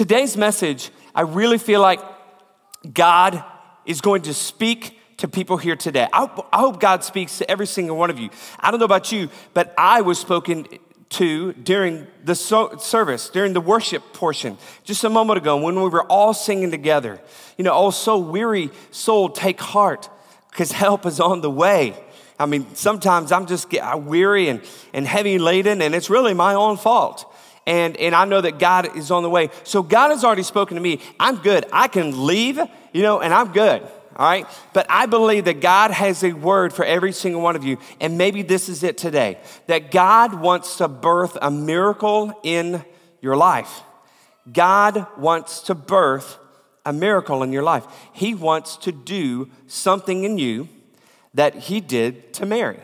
today's message, I really feel like God is going to speak to people here today. I, I hope God speaks to every single one of you. I don't know about you, but I was spoken to during the so- service, during the worship portion, just a moment ago when we were all singing together. You know, oh, so weary soul, take heart, because help is on the way. I mean, sometimes I'm just get, weary and, and heavy laden, and it's really my own fault. And, and I know that God is on the way. So God has already spoken to me. I'm good. I can leave, you know, and I'm good all right? But I believe that God has a word for every single one of you, and maybe this is it today that God wants to birth a miracle in your life. God wants to birth a miracle in your life. He wants to do something in you that He did to Mary.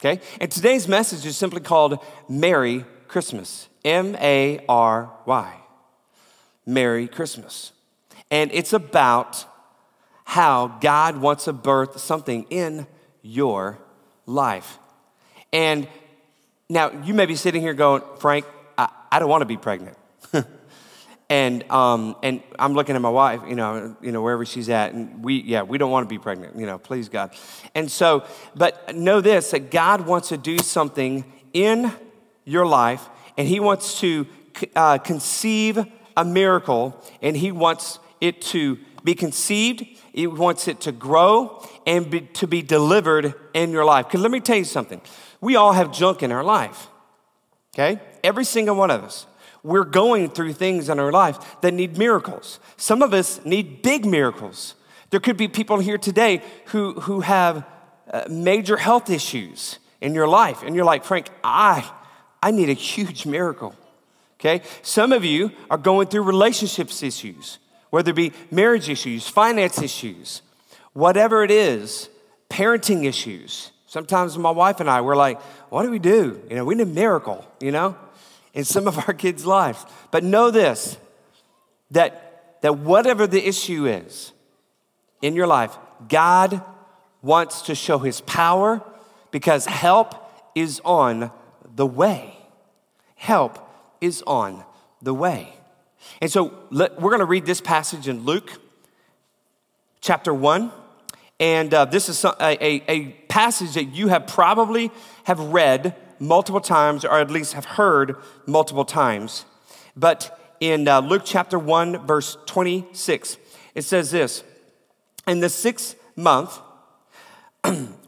Okay? And today's message is simply called Merry Christmas. M A R Y. Merry Christmas. And it's about how God wants to birth something in your life. And now you may be sitting here going, Frank, I, I don't want to be pregnant. and um, and I'm looking at my wife, you know, you know wherever she's at, and we yeah we don't want to be pregnant, you know, please God. And so, but know this that God wants to do something in your life, and He wants to uh, conceive a miracle, and He wants it to be conceived he wants it to grow and be, to be delivered in your life. Because let me tell you something. We all have junk in our life, okay? Every single one of us. We're going through things in our life that need miracles. Some of us need big miracles. There could be people here today who, who have uh, major health issues in your life, and you're like, Frank, I, I need a huge miracle. Okay? Some of you are going through relationships issues whether it be marriage issues, finance issues, whatever it is, parenting issues. Sometimes my wife and I, we're like, what do we do? You know, we need a miracle, you know, in some of our kids' lives. But know this that, that whatever the issue is in your life, God wants to show his power because help is on the way. Help is on the way. And so let, we're going to read this passage in Luke chapter 1. And uh, this is a, a, a passage that you have probably have read multiple times or at least have heard multiple times. But in uh, Luke chapter 1, verse 26, it says this In the sixth month,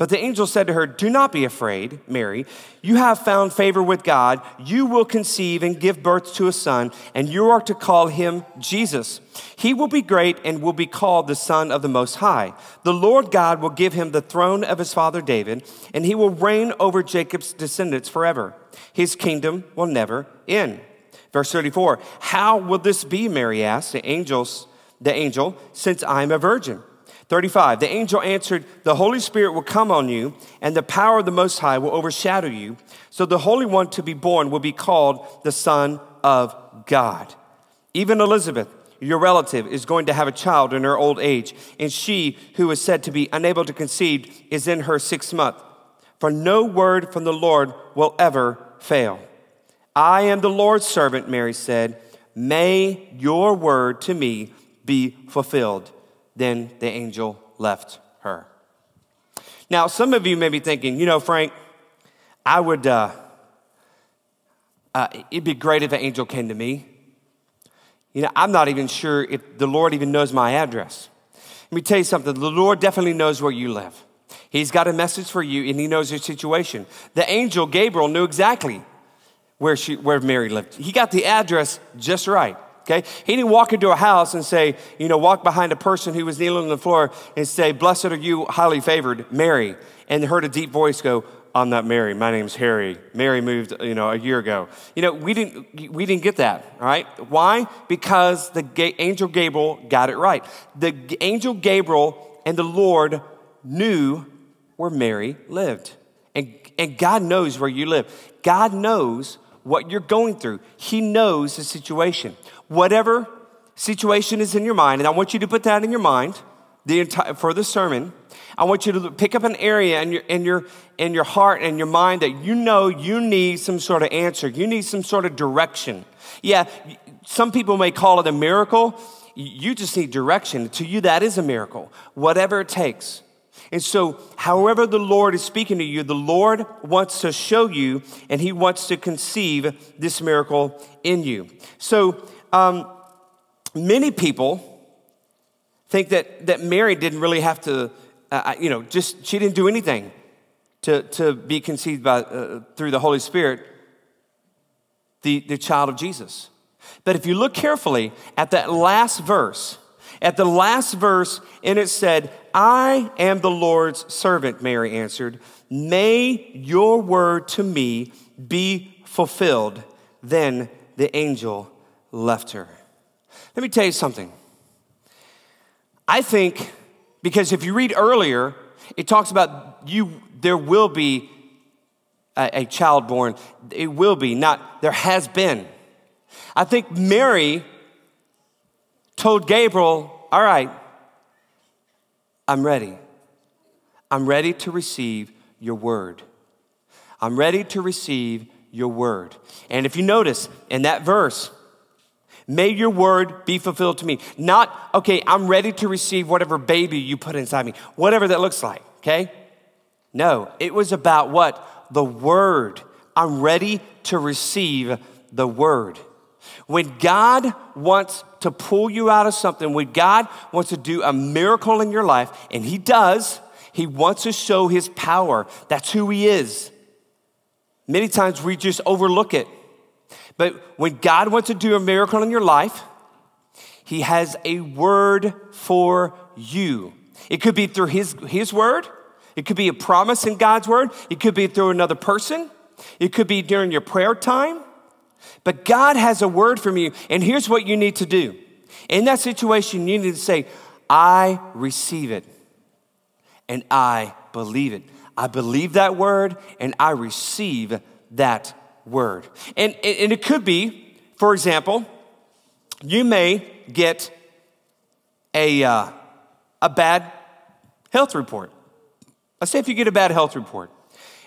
But the angel said to her, Do not be afraid, Mary. You have found favor with God. You will conceive and give birth to a son, and you are to call him Jesus. He will be great and will be called the Son of the Most High. The Lord God will give him the throne of his father David, and he will reign over Jacob's descendants forever. His kingdom will never end. Verse 34 How will this be, Mary asked the angels, the angel, since I'm a virgin? 35, the angel answered, The Holy Spirit will come on you, and the power of the Most High will overshadow you. So the Holy One to be born will be called the Son of God. Even Elizabeth, your relative, is going to have a child in her old age, and she, who is said to be unable to conceive, is in her sixth month. For no word from the Lord will ever fail. I am the Lord's servant, Mary said. May your word to me be fulfilled. Then the angel left her. Now, some of you may be thinking, you know, Frank, I would, uh, uh, it'd be great if an angel came to me. You know, I'm not even sure if the Lord even knows my address. Let me tell you something the Lord definitely knows where you live. He's got a message for you and he knows your situation. The angel Gabriel knew exactly where, she, where Mary lived, he got the address just right okay? He didn't walk into a house and say, you know, walk behind a person who was kneeling on the floor and say, Blessed are you, highly favored, Mary, and heard a deep voice go, I'm not Mary. My name's Harry. Mary moved, you know, a year ago. You know, we didn't, we didn't get that, right? Why? Because the angel Gabriel got it right. The angel Gabriel and the Lord knew where Mary lived. And, and God knows where you live. God knows what you're going through. He knows the situation. Whatever situation is in your mind, and I want you to put that in your mind the entire, for the sermon. I want you to pick up an area in your, in, your, in your heart and your mind that you know you need some sort of answer. You need some sort of direction. Yeah, some people may call it a miracle. You just need direction. To you, that is a miracle, whatever it takes. And so, however, the Lord is speaking to you, the Lord wants to show you and He wants to conceive this miracle in you. So, um, many people think that, that Mary didn't really have to, uh, you know, just, she didn't do anything to, to be conceived by, uh, through the Holy Spirit, the, the child of Jesus. But if you look carefully at that last verse, at the last verse, and it said, I am the Lord's servant, Mary answered. May your word to me be fulfilled. Then the angel left her. Let me tell you something. I think, because if you read earlier, it talks about you, there will be a, a child born. It will be, not there has been. I think Mary told Gabriel, All right, I'm ready. I'm ready to receive your word. I'm ready to receive your word. And if you notice in that verse, may your word be fulfilled to me. Not, okay, I'm ready to receive whatever baby you put inside me, whatever that looks like, okay? No, it was about what? The word. I'm ready to receive the word. When God wants to pull you out of something, when God wants to do a miracle in your life, and He does, He wants to show His power. That's who He is. Many times we just overlook it. But when God wants to do a miracle in your life, He has a word for you. It could be through His, his word, it could be a promise in God's word, it could be through another person, it could be during your prayer time. But God has a word from you, and here's what you need to do. In that situation, you need to say, I receive it and I believe it. I believe that word and I receive that word. And, and it could be, for example, you may get a, uh, a bad health report. Let's say if you get a bad health report.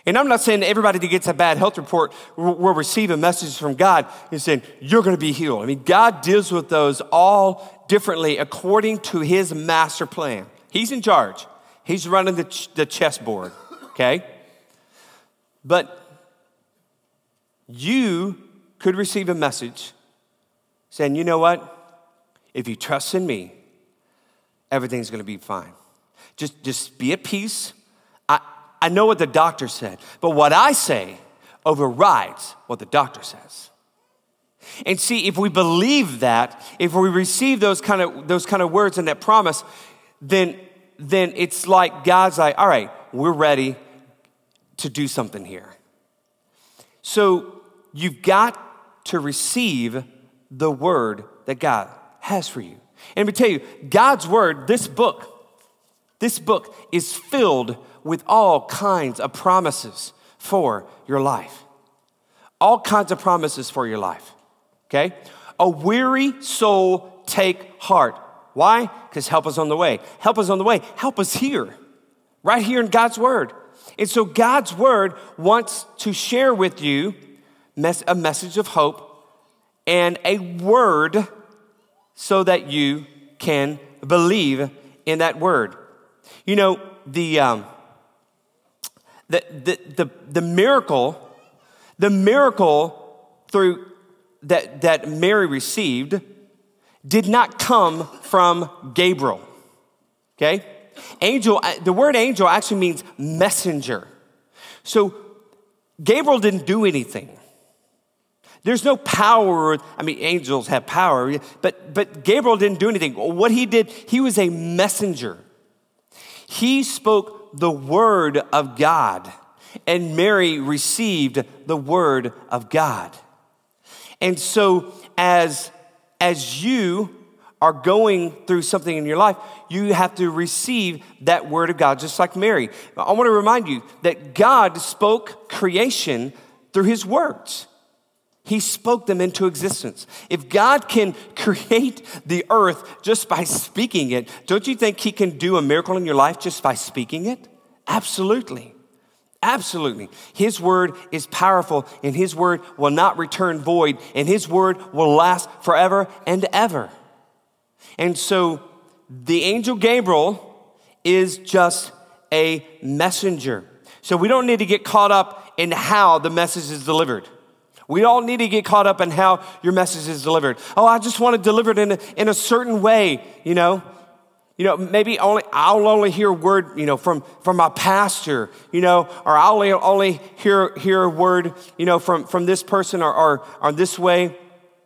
And I'm not saying everybody that gets a bad health report will receive a message from God and saying, you're going to be healed. I mean, God deals with those all differently according to his master plan. He's in charge. He's running the, ch- the chessboard, okay? But you could receive a message saying, you know what? If you trust in me, everything's to be fine. Just, just be at peace I I know what the doctor said, but what I say overrides what the doctor says. And see, if we believe that, if we receive those kind of those kind of words and that promise, then then it's like God's like, all right, we're ready to do something here. So you've got to receive the word that God has for you. And let me tell you, God's word, this book, this book is filled with all kinds of promises for your life. All kinds of promises for your life. Okay? A weary soul take heart. Why? Because help us on the way. Help us on the way. Help us here, right here in God's Word. And so God's Word wants to share with you a message of hope and a word so that you can believe in that word. You know, the, um, the, the, the, the miracle, the miracle through that, that Mary received did not come from Gabriel. Okay? Angel, the word angel actually means messenger. So Gabriel didn't do anything. There's no power. I mean, angels have power, but, but Gabriel didn't do anything. What he did, he was a messenger. He spoke the word of God, and Mary received the word of God. And so, as, as you are going through something in your life, you have to receive that word of God, just like Mary. I want to remind you that God spoke creation through his words. He spoke them into existence. If God can create the earth just by speaking it, don't you think He can do a miracle in your life just by speaking it? Absolutely. Absolutely. His word is powerful, and His word will not return void, and His word will last forever and ever. And so the angel Gabriel is just a messenger. So we don't need to get caught up in how the message is delivered. We don't need to get caught up in how your message is delivered. Oh, I just want to deliver it in a, in a certain way, you know. You know, maybe only I'll only hear a word, you know, from, from my pastor, you know, or I'll only, only hear, hear a word, you know, from, from this person or, or, or this way.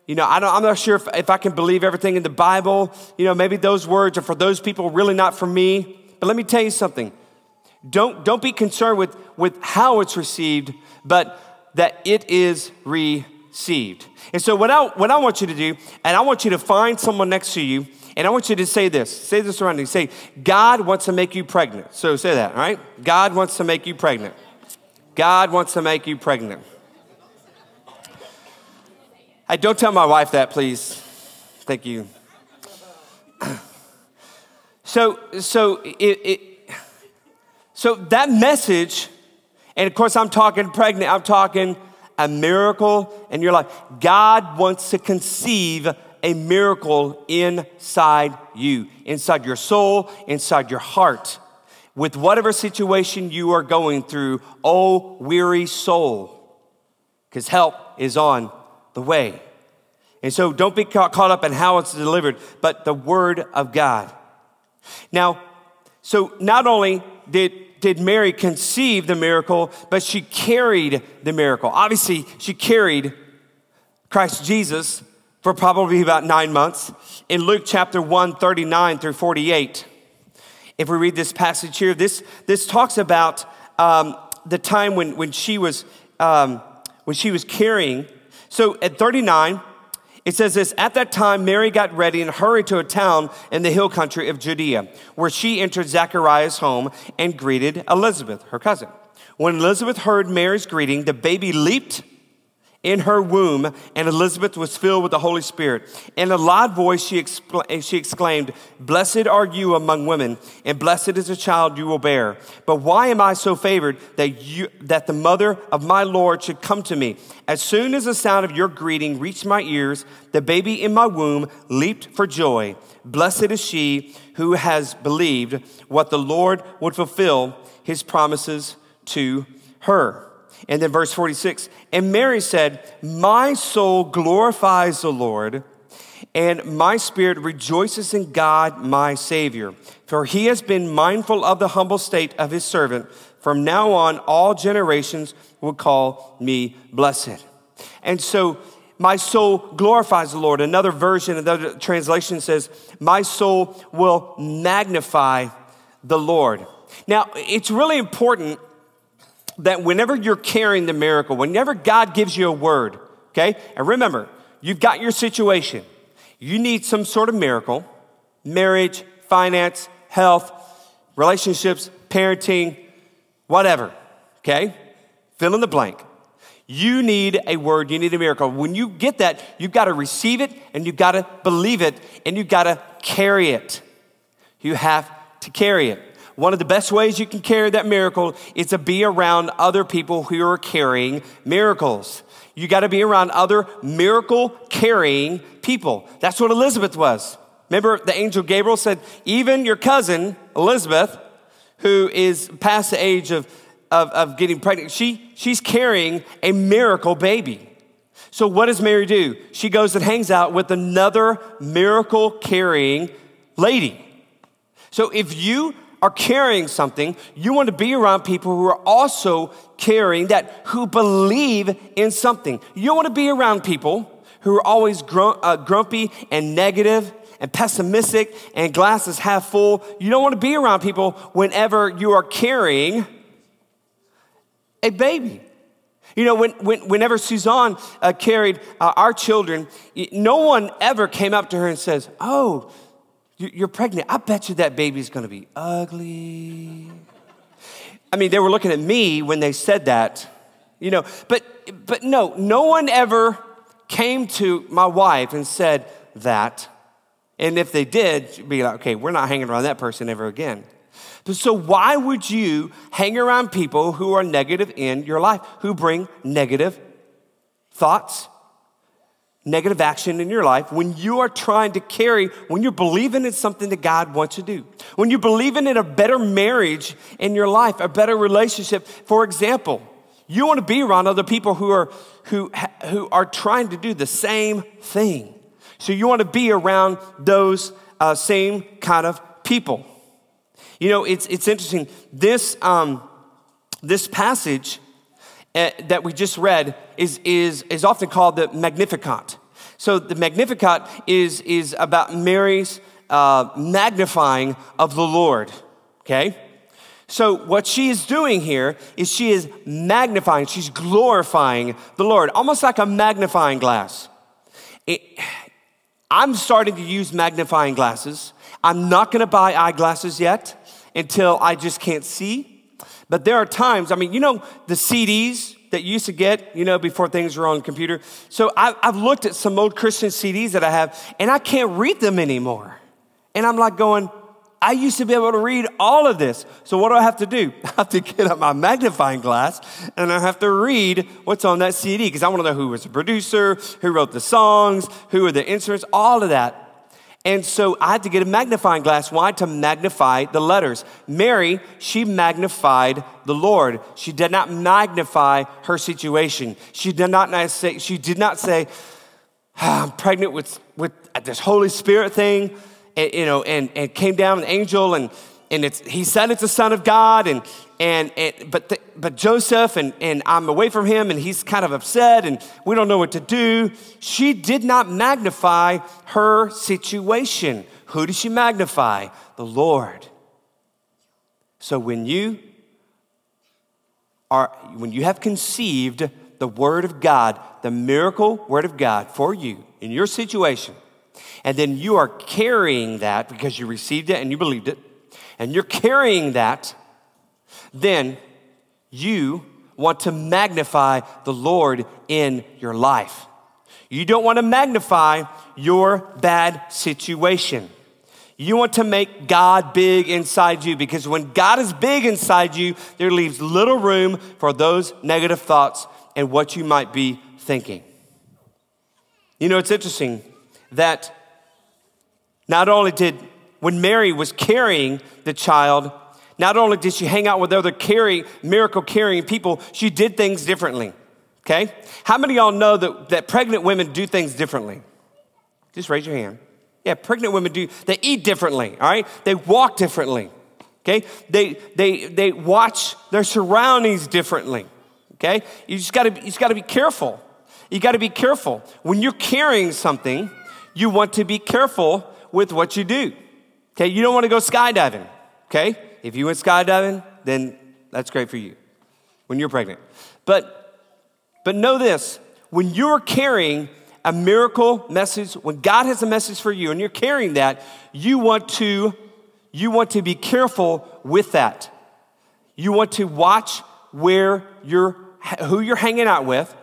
You know, I am not sure if, if I can believe everything in the Bible. You know, maybe those words are for those people, really not for me. But let me tell you something. Don't, don't be concerned with, with how it's received, but that it is received. And so, what I, what I want you to do, and I want you to find someone next to you, and I want you to say this. Say this around you. Say, God wants to make you pregnant. So say that, all right? God wants to make you pregnant. God wants to make you pregnant. Hey, don't tell my wife that, please. Thank you. So, so it, it so that message and of course, I'm talking pregnant, I'm talking a miracle in your life. God wants to conceive a miracle inside you, inside your soul, inside your heart. With whatever situation you are going through, oh, weary soul, because help is on the way. And so don't be caught up in how it's delivered, but the word of God. Now, so not only did did Mary conceive the miracle, but she carried the miracle. Obviously, she carried Christ Jesus for probably about nine months. In Luke chapter 1, 39 through 48, if we read this passage here, this, this talks about um, the time when, when, she was, um, when she was carrying. So at 39, it says this At that time, Mary got ready and hurried to a town in the hill country of Judea, where she entered Zachariah's home and greeted Elizabeth, her cousin. When Elizabeth heard Mary's greeting, the baby leaped in her womb, and Elizabeth was filled with the Holy Spirit. In a loud voice, she, she exclaimed, Blessed are you among women, and blessed is the child you will bear. But why am I so favored that, you, that the mother of my Lord should come to me? As soon as the sound of your greeting reached my ears, the baby in my womb leaped for joy. Blessed is she who has believed what the Lord would fulfill his promises to her. And then verse 46 And Mary said, My soul glorifies the Lord, and my spirit rejoices in God, my Savior. For he has been mindful of the humble state of his servant. From now on, all generations will call me blessed. And so, my soul glorifies the Lord. Another version, another translation says, My soul will magnify the Lord. Now, it's really important that whenever you're carrying the miracle, whenever God gives you a word, okay, and remember, you've got your situation. You need some sort of miracle marriage, finance, health, relationships, parenting, whatever, okay? Fill in the blank. You need a word, you need a miracle. When you get that, you've got to receive it and you've got to believe it and you've got to carry it. You have to carry it. One of the best ways you can carry that miracle is to be around other people who are carrying miracles. You got to be around other miracle carrying people. That's what Elizabeth was. Remember, the angel Gabriel said, even your cousin, Elizabeth, who is past the age of, of, of getting pregnant, she, she's carrying a miracle baby. So, what does Mary do? She goes and hangs out with another miracle carrying lady. So, if you are carrying something, you want to be around people who are also carrying that, who believe in something. You don't want to be around people who are always uh, grumpy and negative and pessimistic and glasses half full. You don't want to be around people whenever you are carrying a baby. You know, when, when, whenever Suzanne uh, carried uh, our children, no one ever came up to her and says, Oh, you're pregnant. I bet you that baby's gonna be ugly. I mean, they were looking at me when they said that, you know, but, but no, no one ever came to my wife and said that. And if they did, be like, okay, we're not hanging around that person ever again. So, why would you hang around people who are negative in your life, who bring negative thoughts, negative action in your life when you are trying to carry, when you're believing in something that God wants to do, when you're believing in a better marriage in your life, a better relationship? For example, you want to be around other people who are, who, who are trying to do the same thing. So, you want to be around those uh, same kind of people. You know, it's, it's interesting. This, um, this passage uh, that we just read is, is, is often called the Magnificat. So the Magnificat is, is about Mary's uh, magnifying of the Lord, okay? So what she is doing here is she is magnifying, she's glorifying the Lord, almost like a magnifying glass. It, I'm starting to use magnifying glasses. I'm not gonna buy eyeglasses yet until I just can't see. But there are times, I mean, you know, the CDs that you used to get, you know, before things were on computer. So I, I've looked at some old Christian CDs that I have, and I can't read them anymore. And I'm like going, I used to be able to read all of this. So what do I have to do? I have to get up my magnifying glass and I have to read what's on that CD because I want to know who was the producer, who wrote the songs, who were the instruments, all of that. And so I had to get a magnifying glass. Why? To magnify the letters. Mary, she magnified the Lord. She did not magnify her situation. She did not say, she did not say, ah, I'm pregnant with, with this Holy Spirit thing, and, you know, and, and came down an angel and and it's, he said it's the son of God, and, and, and but, the, but Joseph, and, and I'm away from him, and he's kind of upset, and we don't know what to do. She did not magnify her situation. Who did she magnify? The Lord. So when you are, when you have conceived the word of God, the miracle word of God for you in your situation, and then you are carrying that because you received it and you believed it, and you're carrying that, then you want to magnify the Lord in your life. You don't want to magnify your bad situation. You want to make God big inside you because when God is big inside you, there leaves little room for those negative thoughts and what you might be thinking. You know, it's interesting that not only did when Mary was carrying the child, not only did she hang out with other carry, miracle carrying people, she did things differently. Okay? How many of y'all know that, that pregnant women do things differently? Just raise your hand. Yeah, pregnant women do, they eat differently, all right? They walk differently. Okay? They they they watch their surroundings differently. Okay? You just gotta you just gotta be careful. You gotta be careful. When you're carrying something, you want to be careful with what you do. Okay, you don't want to go skydiving. Okay, if you went skydiving, then that's great for you when you're pregnant. But but know this: when you're carrying a miracle message, when God has a message for you, and you're carrying that, you want to you want to be careful with that. You want to watch where you're who you're hanging out with,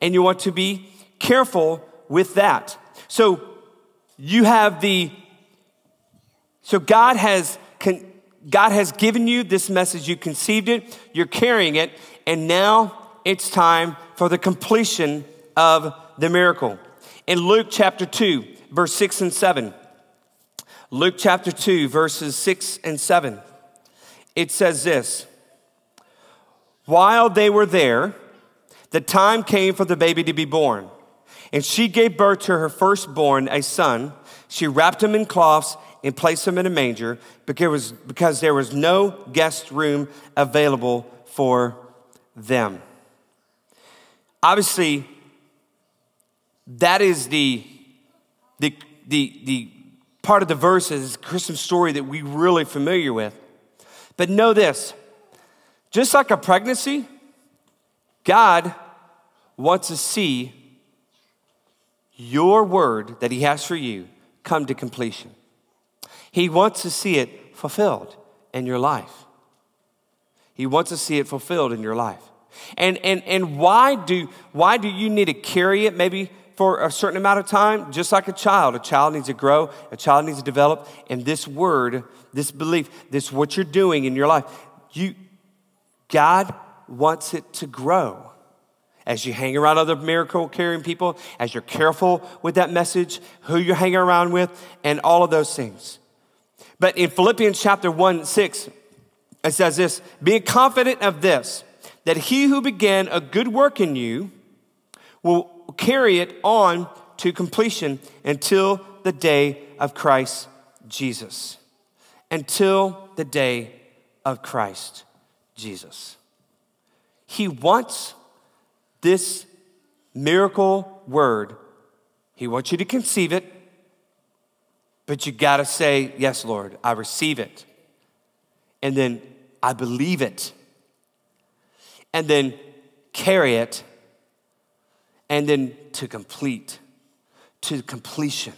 and you want to be careful with that. So you have the so God has, God has given you this message. You conceived it, you're carrying it, and now it's time for the completion of the miracle. In Luke chapter 2, verse 6 and 7, Luke chapter 2, verses 6 and 7, it says this While they were there, the time came for the baby to be born. And she gave birth to her firstborn, a son. She wrapped him in cloths and place him in a manger because, there was no guest room available for them. Obviously, that is the, the, the, the part of the verses, Christmas story that we're really familiar with. But know this just like a pregnancy, God wants to see your word that He has for you come to completion. He wants to see it fulfilled in your life. He wants to see it fulfilled in your life. And, and, and why, do, why do you need to carry it maybe for a certain amount of time? Just like a child. A child needs to grow, a child needs to develop. And this word, this belief, this what you're doing in your life, you, God wants it to grow. As you hang around other miracle carrying people, as you're careful with that message, who you're hanging around with, and all of those things. But in Philippians chapter 1, 6, it says this being confident of this, that he who began a good work in you will carry it on to completion until the day of Christ Jesus. Until the day of Christ Jesus. He wants this miracle word, He wants you to conceive it, but you gotta say, Yes, Lord, I receive it. And then I believe it. And then carry it. And then to complete, to completion.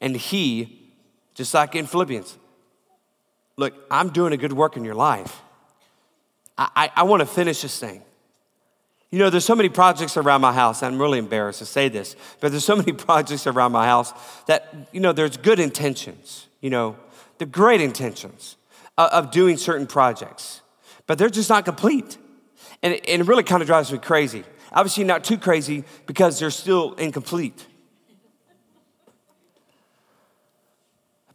And He, just like in Philippians, look, I'm doing a good work in your life. I, I, I want to finish this thing. You know, there's so many projects around my house. I'm really embarrassed to say this, but there's so many projects around my house that, you know, there's good intentions, you know, the great intentions of doing certain projects, but they're just not complete. And it, and it really kind of drives me crazy. Obviously, not too crazy because they're still incomplete.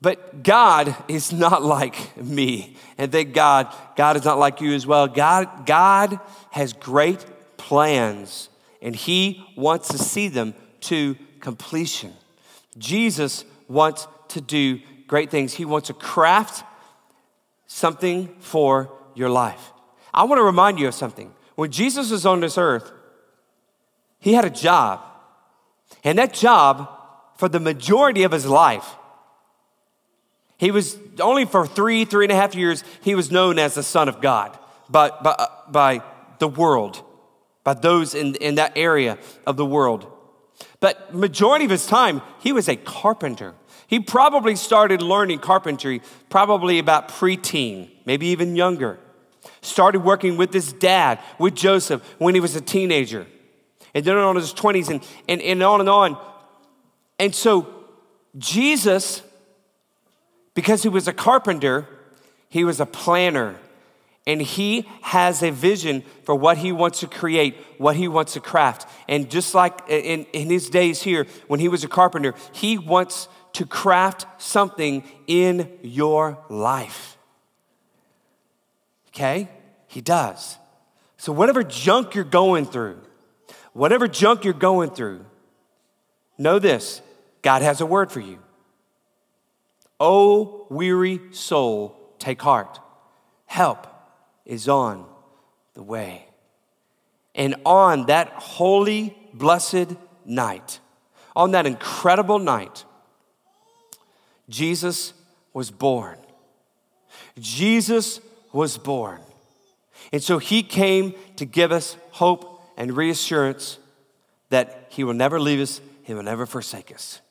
But God is not like me. And thank God, God is not like you as well. God, God has great plans, and He wants to see them to completion. Jesus wants to do great things. He wants to craft something for your life. I want to remind you of something. When Jesus was on this earth, he had a job. And that job, for the majority of his life, he was only for three, three and a half years, he was known as the Son of God by, by, by the world, by those in, in that area of the world. But majority of his time, he was a carpenter. He probably started learning carpentry probably about preteen, maybe even younger. Started working with his dad, with Joseph, when he was a teenager. And then on his 20s and, and, and on and on. And so Jesus because he was a carpenter, he was a planner. And he has a vision for what he wants to create, what he wants to craft. And just like in, in his days here, when he was a carpenter, he wants to craft something in your life. Okay? He does. So, whatever junk you're going through, whatever junk you're going through, know this God has a word for you. O weary soul, take heart. Help is on the way. And on that holy, blessed night, on that incredible night, Jesus was born. Jesus was born. And so he came to give us hope and reassurance that he will never leave us, he will never forsake us.